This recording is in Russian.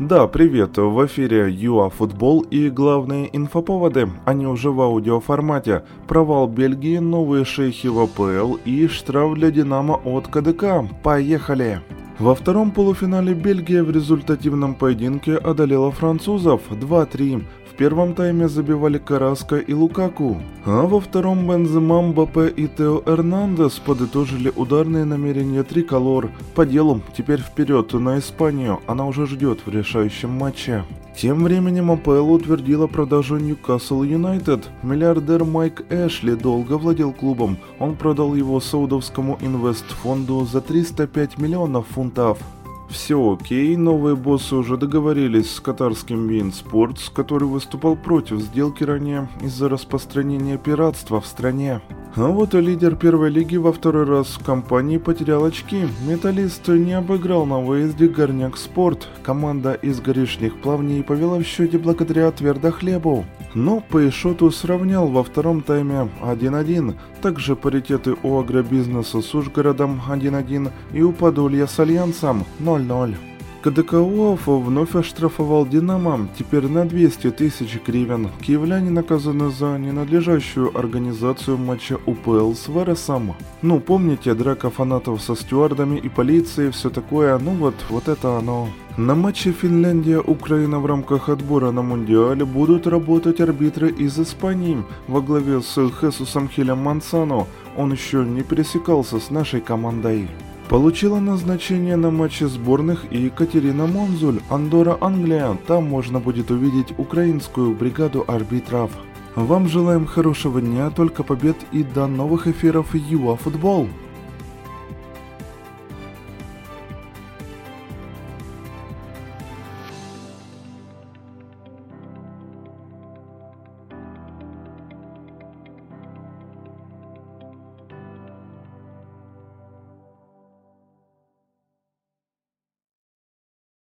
Да, привет, в эфире ЮА Футбол и главные инфоповоды, они уже в аудиоформате. Провал Бельгии, новые шейхи в АПЛ и штраф для Динамо от КДК. Поехали! Во втором полуфинале Бельгия в результативном поединке одолела французов 2-3. В первом тайме забивали Караска и Лукаку, а во втором Бензема, Мбаппе и Тео Эрнандес подытожили ударные намерения Триколор. По делу, теперь вперед на Испанию, она уже ждет в решающем матче. Тем временем АПЛ утвердила продажу Ньюкасл Юнайтед. Миллиардер Майк Эшли долго владел клубом. Он продал его саудовскому инвестфонду за 305 миллионов фунтов. Все окей, новые боссы уже договорились с катарским Bein Sports, который выступал против сделки ранее из-за распространения пиратства в стране. А вот и лидер первой лиги во второй раз в компании потерял очки. Металлист не обыграл на выезде Горняк Спорт. Команда из горишних плавней повела в счете благодаря твердохлебу. Но по ишоту сравнял во втором тайме 1-1. Также паритеты у агробизнеса с Ужгородом 1-1 и у Подолья с Альянсом 0-0. КДК УАФ вновь оштрафовал «Динамо», теперь на 200 тысяч гривен. Киевляне наказаны за ненадлежащую организацию матча УПЛ с Вересом. Ну, помните, драка фанатов со стюардами и полицией, все такое, ну вот, вот это оно. На матче Финляндия-Украина в рамках отбора на Мундиале будут работать арбитры из Испании во главе с Хесусом Хилем Мансано. Он еще не пересекался с нашей командой. Получила назначение на матче сборных и Екатерина Монзуль, Андора, Англия. Там можно будет увидеть украинскую бригаду арбитров. Вам желаем хорошего дня, только побед и до новых эфиров ЮА Футбол.